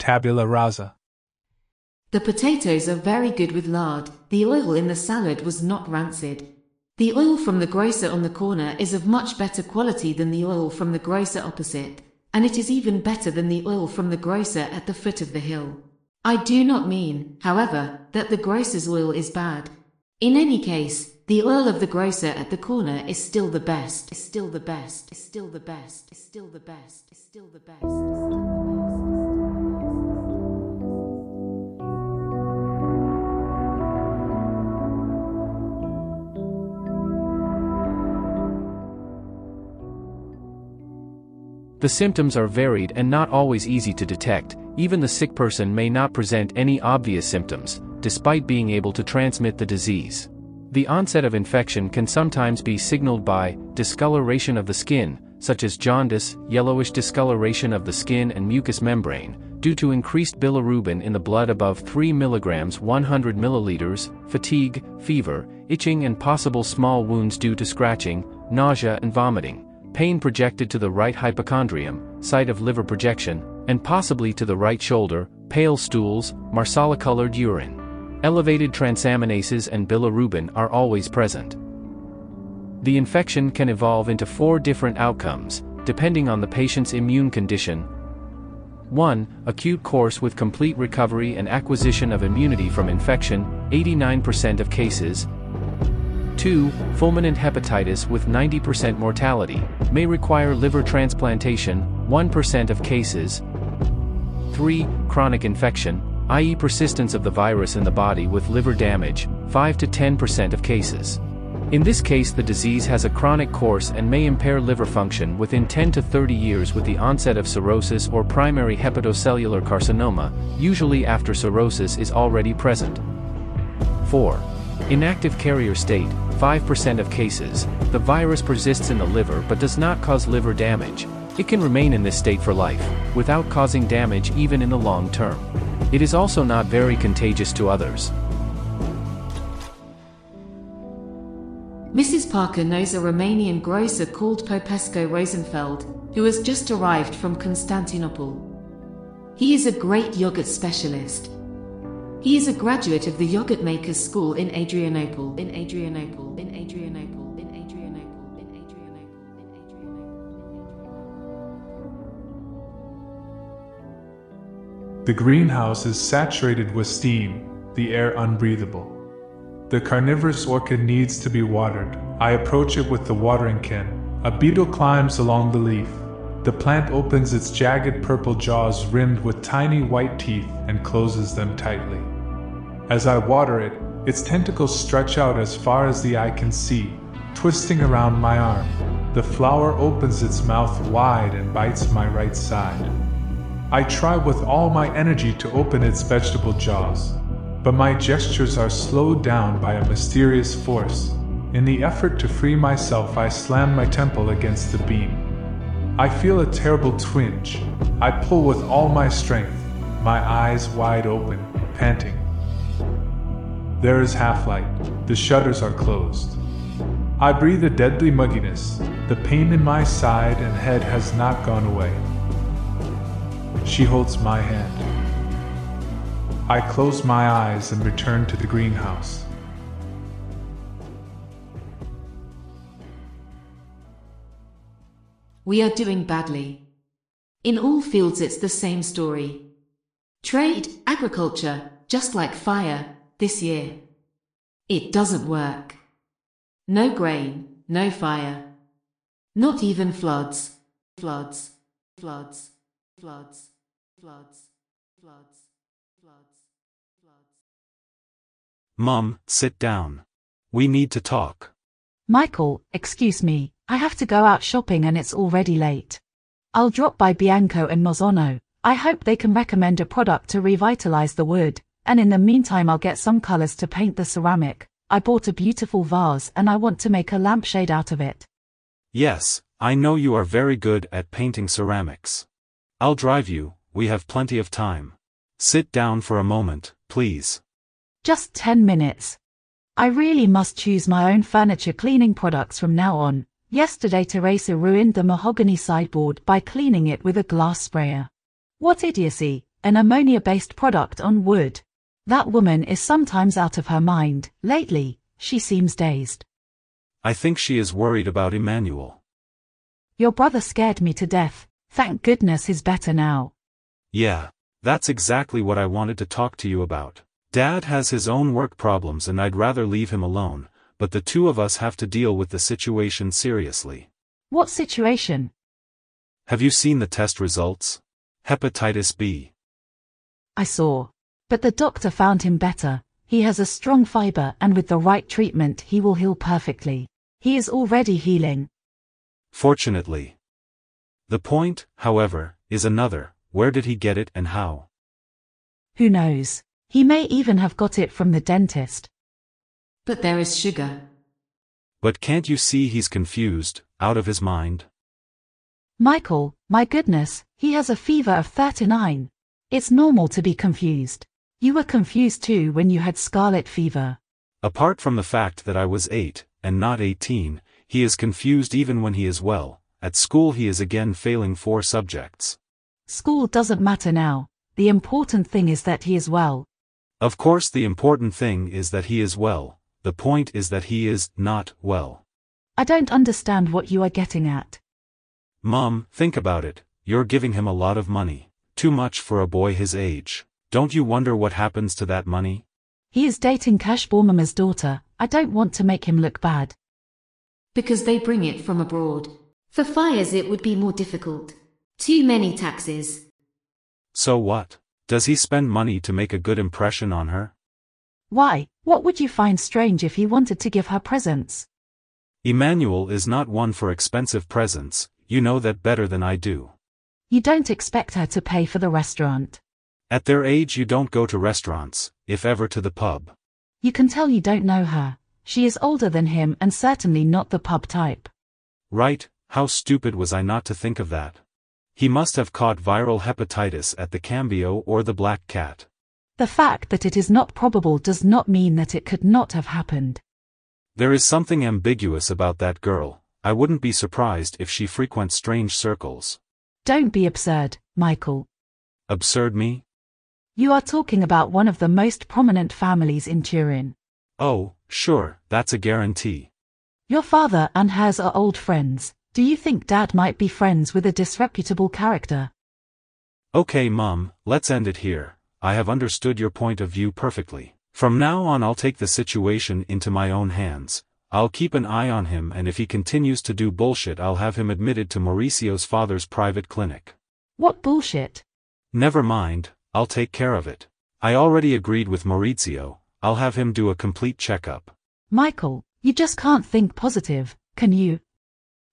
tabula rasa. The potatoes are very good with lard. The oil in the salad was not rancid. The oil from the grocer on the corner is of much better quality than the oil from the grocer opposite, and it is even better than the oil from the grocer at the foot of the hill. I do not mean, however, that the grocer's oil is bad. In any case, the oil of the grocer at the corner is still the best, is still the best, is still the best, is still the best, is still the best. The symptoms are varied and not always easy to detect, even the sick person may not present any obvious symptoms, despite being able to transmit the disease. The onset of infection can sometimes be signaled by discoloration of the skin, such as jaundice, yellowish discoloration of the skin and mucous membrane, due to increased bilirubin in the blood above 3 mg 100 ml, fatigue, fever, itching and possible small wounds due to scratching, nausea and vomiting, pain projected to the right hypochondrium, site of liver projection, and possibly to the right shoulder, pale stools, marsala-colored urine. Elevated transaminases and bilirubin are always present. The infection can evolve into four different outcomes, depending on the patient's immune condition. 1. Acute course with complete recovery and acquisition of immunity from infection, 89% of cases, 2. Fulminant hepatitis with 90% mortality, may require liver transplantation, 1% of cases. 3. Chronic infection, i.e. persistence of the virus in the body with liver damage, 5 to 10% of cases. In this case the disease has a chronic course and may impair liver function within 10 to 30 years with the onset of cirrhosis or primary hepatocellular carcinoma, usually after cirrhosis is already present. 4. Inactive carrier state, 5% of cases, the virus persists in the liver but does not cause liver damage. It can remain in this state for life, without causing damage even in the long term. It is also not very contagious to others. Mrs. Parker knows a Romanian grocer called Popescu Rosenfeld, who has just arrived from Constantinople. He is a great yogurt specialist. He is a graduate of the Yogurt Makers School in Adrianople, in Adrianople, in Adrianople. The greenhouse is saturated with steam, the air unbreathable. The carnivorous orchid needs to be watered. I approach it with the watering can. A beetle climbs along the leaf. The plant opens its jagged purple jaws rimmed with tiny white teeth and closes them tightly. As I water it, its tentacles stretch out as far as the eye can see, twisting around my arm. The flower opens its mouth wide and bites my right side. I try with all my energy to open its vegetable jaws, but my gestures are slowed down by a mysterious force. In the effort to free myself, I slam my temple against the beam. I feel a terrible twinge. I pull with all my strength, my eyes wide open, panting. There is half light. The shutters are closed. I breathe a deadly mugginess. The pain in my side and head has not gone away. She holds my hand. I close my eyes and return to the greenhouse. We are doing badly. In all fields, it's the same story. Trade, agriculture, just like fire, this year. It doesn't work. No grain, no fire. Not even floods. Floods, floods, floods, floods, floods, floods, floods. Mum, sit down. We need to talk. Michael, excuse me, I have to go out shopping and it's already late. I'll drop by Bianco and Mozono. I hope they can recommend a product to revitalize the wood, and in the meantime I'll get some colors to paint the ceramic. I bought a beautiful vase and I want to make a lampshade out of it. Yes, I know you are very good at painting ceramics. I'll drive you, we have plenty of time. Sit down for a moment, please. Just 10 minutes. I really must choose my own furniture cleaning products from now on. Yesterday Teresa ruined the mahogany sideboard by cleaning it with a glass sprayer. What idiocy! an ammonia-based product on wood. That woman is sometimes out of her mind. Lately, she seems dazed. I think she is worried about Emmanuel. Your brother scared me to death. Thank goodness he's better now. Yeah, that's exactly what I wanted to talk to you about. Dad has his own work problems and I'd rather leave him alone, but the two of us have to deal with the situation seriously. What situation? Have you seen the test results? Hepatitis B. I saw. But the doctor found him better. He has a strong fiber and with the right treatment he will heal perfectly. He is already healing. Fortunately. The point, however, is another, where did he get it and how? Who knows? He may even have got it from the dentist. But there is sugar. But can't you see he's confused, out of his mind? Michael, my goodness, he has a fever of 39. It's normal to be confused. You were confused too when you had scarlet fever. Apart from the fact that I was 8, and not 18, he is confused even when he is well. At school he is again failing four subjects. School doesn't matter now. The important thing is that he is well. Of course the important thing is that he is well. The point is that he is not well. I don't understand what you are getting at. Mom, think about it. You're giving him a lot of money. Too much for a boy his age. Don't you wonder what happens to that money? He is dating Cash Bormama's daughter. I don't want to make him look bad. Because they bring it from abroad. For fires it would be more difficult. Too many taxes. So what? Does he spend money to make a good impression on her? Why, what would you find strange if he wanted to give her presents? Emmanuel is not one for expensive presents, you know that better than I do. You don't expect her to pay for the restaurant. At their age you don't go to restaurants, if ever to the pub. You can tell you don't know her. She is older than him and certainly not the pub type. Right, how stupid was I not to think of that? He must have caught viral hepatitis at the Cambio or the Black Cat. The fact that it is not probable does not mean that it could not have happened. There is something ambiguous about that girl. I wouldn't be surprised if she frequents strange circles. Don't be absurd, Michael. Absurd me? You are talking about one of the most prominent families in Turin. Oh, sure, that's a guarantee. Your father and hers are old friends. Do you think dad might be friends with a disreputable character? Okay, Mum, let's end it here. I have understood your point of view perfectly. From now on, I'll take the situation into my own hands. I'll keep an eye on him and if he continues to do bullshit I'll have him admitted to Maurizio's father's private clinic. What bullshit? Never mind, I'll take care of it. I already agreed with Maurizio, I'll have him do a complete checkup. Michael, you just can't think positive, can you?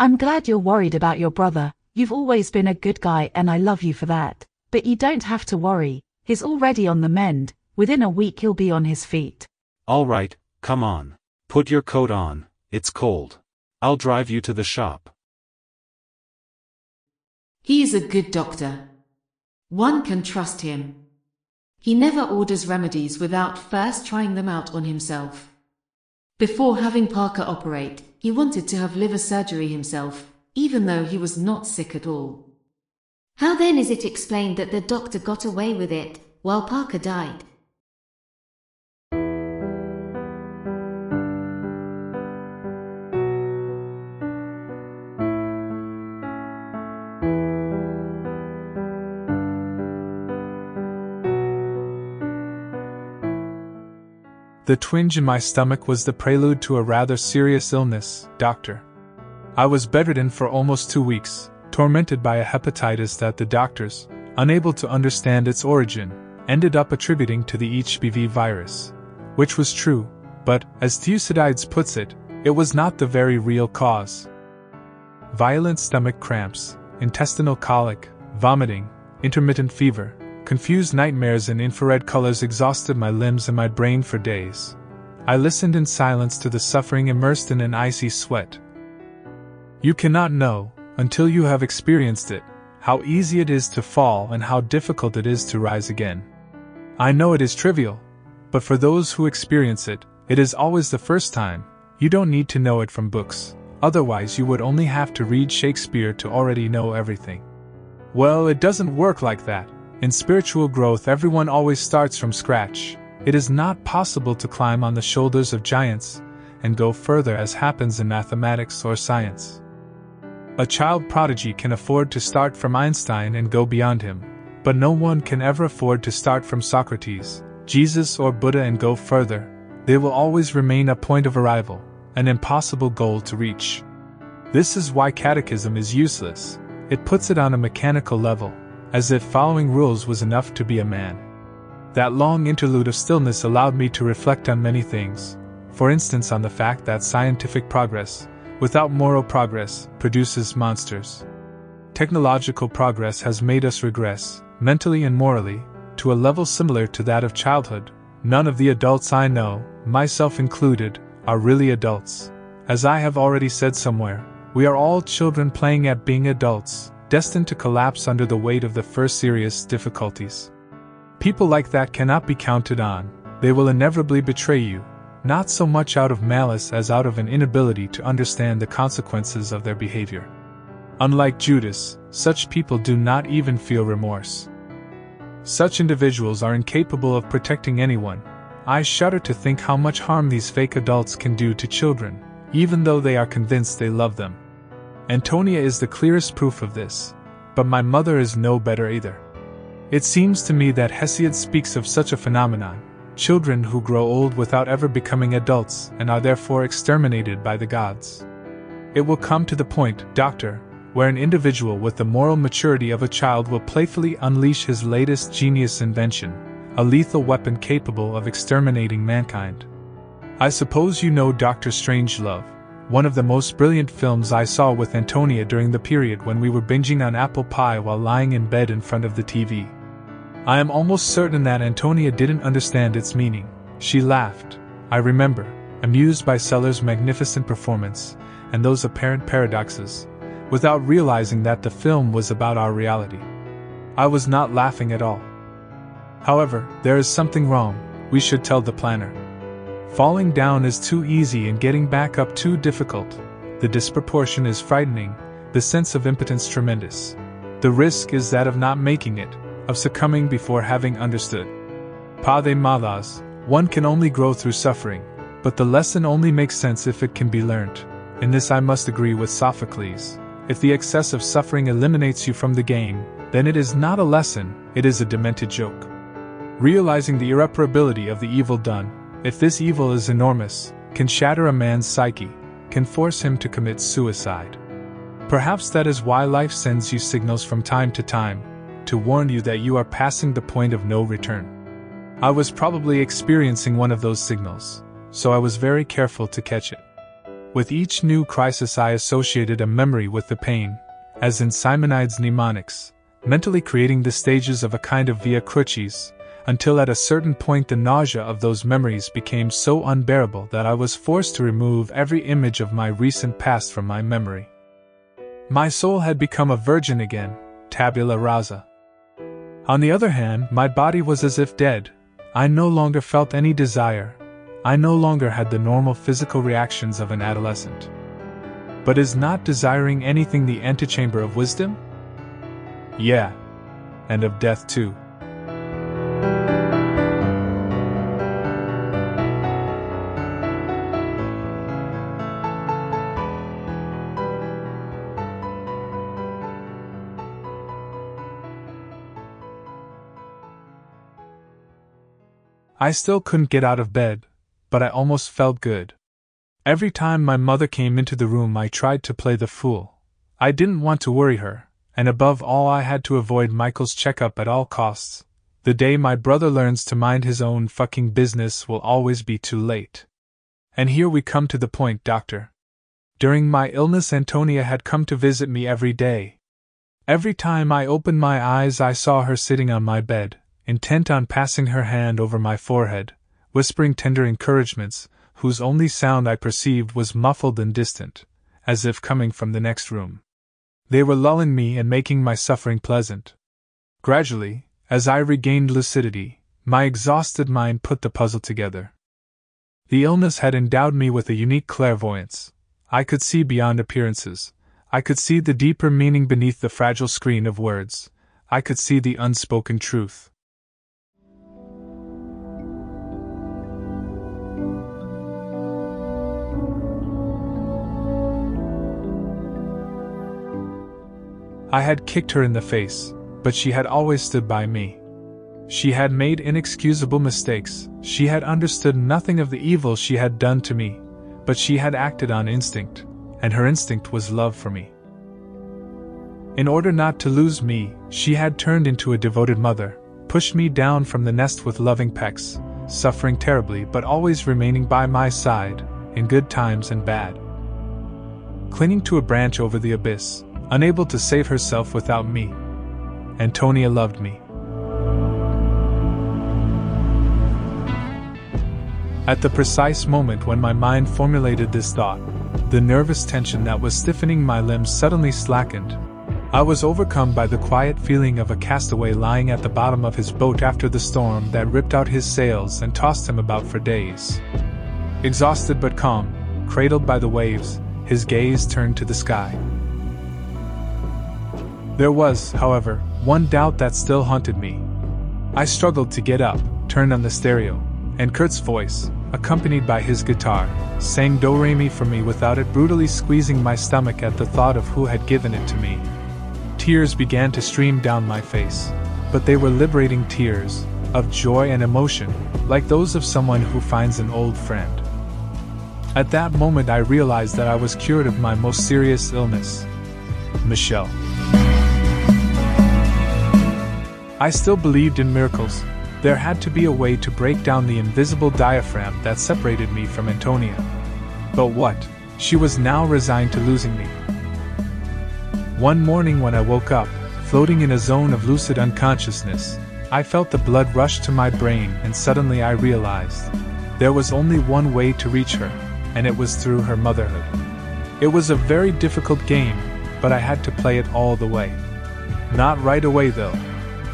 I'm glad you're worried about your brother, you've always been a good guy and I love you for that. But you don't have to worry, he's already on the mend, within a week he'll be on his feet. Alright, come on. Put your coat on, it's cold. I'll drive you to the shop. He is a good doctor. One can trust him. He never orders remedies without first trying them out on himself. Before having Parker operate, he wanted to have liver surgery himself, even though he was not sick at all. How then is it explained that the doctor got away with it, while Parker died? The twinge in my stomach was the prelude to a rather serious illness, doctor. I was bedridden for almost two weeks, tormented by a hepatitis that the doctors, unable to understand its origin, ended up attributing to the HBV virus. Which was true, but, as Thucydides puts it, it was not the very real cause. Violent stomach cramps, intestinal colic, vomiting, intermittent fever, Confused nightmares and infrared colors exhausted my limbs and my brain for days. I listened in silence to the suffering immersed in an icy sweat. You cannot know, until you have experienced it, how easy it is to fall and how difficult it is to rise again. I know it is trivial, but for those who experience it, it is always the first time. You don't need to know it from books, otherwise, you would only have to read Shakespeare to already know everything. Well, it doesn't work like that, In spiritual growth, everyone always starts from scratch. It is not possible to climb on the shoulders of giants and go further as happens in mathematics or science. A child prodigy can afford to start from Einstein and go beyond him, but no one can ever afford to start from Socrates, Jesus, or Buddha and go further. They will always remain a point of arrival, an impossible goal to reach. This is why catechism is useless. It puts it on a mechanical level, as if following rules was enough to be a man. That long interlude of stillness allowed me to reflect on many things, for instance, on the fact that scientific progress, without moral progress, produces monsters. Technological progress has made us regress, mentally and morally, to a level similar to that of childhood. None of the adults I know, myself included, are really adults. As I have already said somewhere, we are all children playing at being adults, destined to collapse under the weight of the first serious difficulties. People like that cannot be counted on, they will inevitably betray you, not so much out of malice as out of an inability to understand the consequences of their behavior. Unlike Judas, such people do not even feel remorse. Such individuals are incapable of protecting anyone. I shudder to think how much harm these fake adults can do to children, even though they are convinced they love them. Antonia is the clearest proof of this, but my mother is no better either. It seems to me that Hesiod speaks of such a phenomenon children who grow old without ever becoming adults and are therefore exterminated by the gods. It will come to the point, Doctor, where an individual with the moral maturity of a child will playfully unleash his latest genius invention, a lethal weapon capable of exterminating mankind. I suppose you know Doctor Strangelove one of the most brilliant films I saw with Antonia during the period when we were binging on apple pie while lying in bed in front of the TV. I am almost certain that Antonia didn't understand its meaning. She laughed, I remember, amused by Sellers' magnificent performance and those apparent paradoxes, without realizing that the film was about our reality. I was not laughing at all. However, there is something wrong, we should tell the planner. Falling down is too easy and getting back up too difficult. The disproportion is frightening, the sense of impotence tremendous. The risk is that of not making it, of succumbing before having understood. Pathei mathos, one can only grow through suffering, but the lesson only makes sense if it can be learnt. In this I must agree with Sophocles. If the excess of suffering eliminates you from the game, then it is not a lesson, it is a demented joke. Realizing the irreparability of the evil done, if this evil is enormous, can shatter a man's psyche, can force him to commit suicide. Perhaps that is why life sends you signals from time to time, to warn you that you are passing the point of no return. I was probably experiencing one of those signals, so I was very careful to catch it. With each new crisis, I associated a memory with the pain, as in Simonides' mnemonics, mentally creating the stages of a kind of via crucis, until at a certain point the nausea of those memories became so unbearable that I was forced to remove every image of my recent past from my memory. My soul had become a virgin again, tabula rasa. On the other hand, my body was as if dead. I no longer felt any desire. I no longer had the normal physical reactions of an adolescent. But is not desiring anything the antechamber of wisdom? Yeah. And of death too. I still couldn't get out of bed, but I almost felt good. Every time my mother came into the room, I tried to play the fool. I didn't want to worry her, and above all, I had to avoid Michael's checkup at all costs. The day my brother learns to mind his own fucking business will always be too late. And here we come to the point, Doctor. During my illness, Antonia had come to visit me every day. Every time I opened my eyes, I saw her sitting on my bed, intent on passing her hand over my forehead, whispering tender encouragements, whose only sound I perceived was muffled and distant, as if coming from the next room. They were lulling me and making my suffering pleasant. Gradually, as I regained lucidity, my exhausted mind put the puzzle together. The illness had endowed me with a unique clairvoyance. I could see beyond appearances. I could see the deeper meaning beneath the fragile screen of words, I could see the unspoken truth. I had kicked her in the face, but she had always stood by me. She had made inexcusable mistakes, she had understood nothing of the evil she had done to me, but she had acted on instinct, and her instinct was love for me. In order not to lose me, she had turned into a devoted mother, pushed me down from the nest with loving pecks, suffering terribly but always remaining by my side, in good times and bad. Clinging to a branch over the abyss, unable to save herself without me, Antonia loved me. At the precise moment when my mind formulated this thought, the nervous tension that was stiffening my limbs suddenly slackened. I was overcome by the quiet feeling of a castaway lying at the bottom of his boat after the storm that ripped out his sails and tossed him about for days. Exhausted but calm, cradled by the waves, his gaze turned to the sky. There was, however, one doubt that still haunted me. I struggled to get up, turned on the stereo, and Kurt's voice, accompanied by his guitar, sang Do Re Mi for me without it brutally squeezing my stomach at the thought of who had given it to me. Tears began to stream down my face, but they were liberating tears, of joy and emotion, like those of someone who finds an old friend. At that moment, I realized that I was cured of my most serious illness. Michelle. I still believed in miracles, there had to be a way to break down the invisible diaphragm that separated me from Antonia. But what? She was now resigned to losing me. One morning when I woke up, floating in a zone of lucid unconsciousness, I felt the blood rush to my brain and suddenly I realized there was only one way to reach her, and it was through her motherhood. It was a very difficult game, but I had to play it all the way. Not right away though.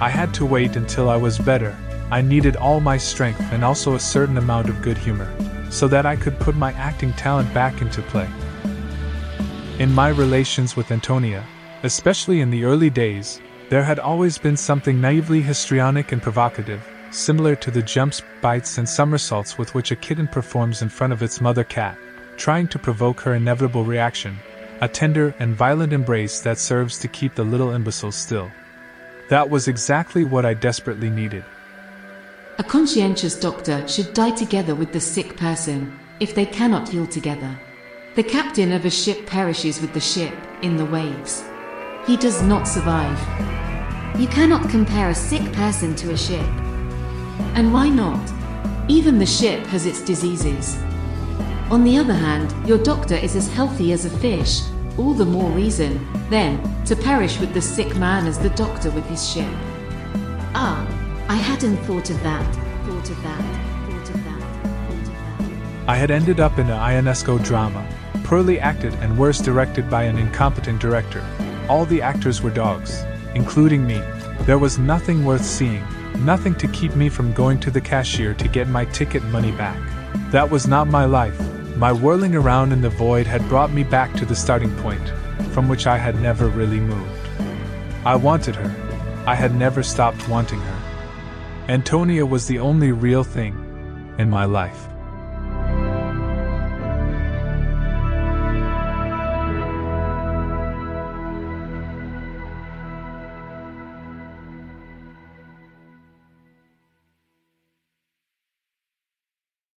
I had to wait until I was better I needed all my strength and also a certain amount of good humor, so that I could put my acting talent back into play. In my relations with Antonia, especially in the early days, there had always been something naively histrionic and provocative, similar to the jumps, bites, and somersaults with which a kitten performs in front of its mother cat, trying to provoke her inevitable reaction, a tender and violent embrace that serves to keep the little imbecile still. That was exactly what I desperately needed. A conscientious doctor should die together with the sick person, if they cannot heal together. The captain of a ship perishes with the ship, in the waves. He does not survive. You cannot compare a sick person to a ship. And why not? Even the ship has its diseases. On the other hand, your doctor is as healthy as a fish, all the more reason, then, to perish with the sick man as the doctor with his ship. Ah, I hadn't thought of that, thought of that, thought of that, thought of that. I had ended up in an Ionesco drama, poorly acted and worse directed by an incompetent director. All the actors were dogs, including me. There was nothing worth seeing, nothing to keep me from going to the cashier to get my ticket money back. That was not my life. My whirling around in the void had brought me back to the starting point, from which I had never really moved. I wanted her. I had never stopped wanting her. Antonia was the only real thing in my life.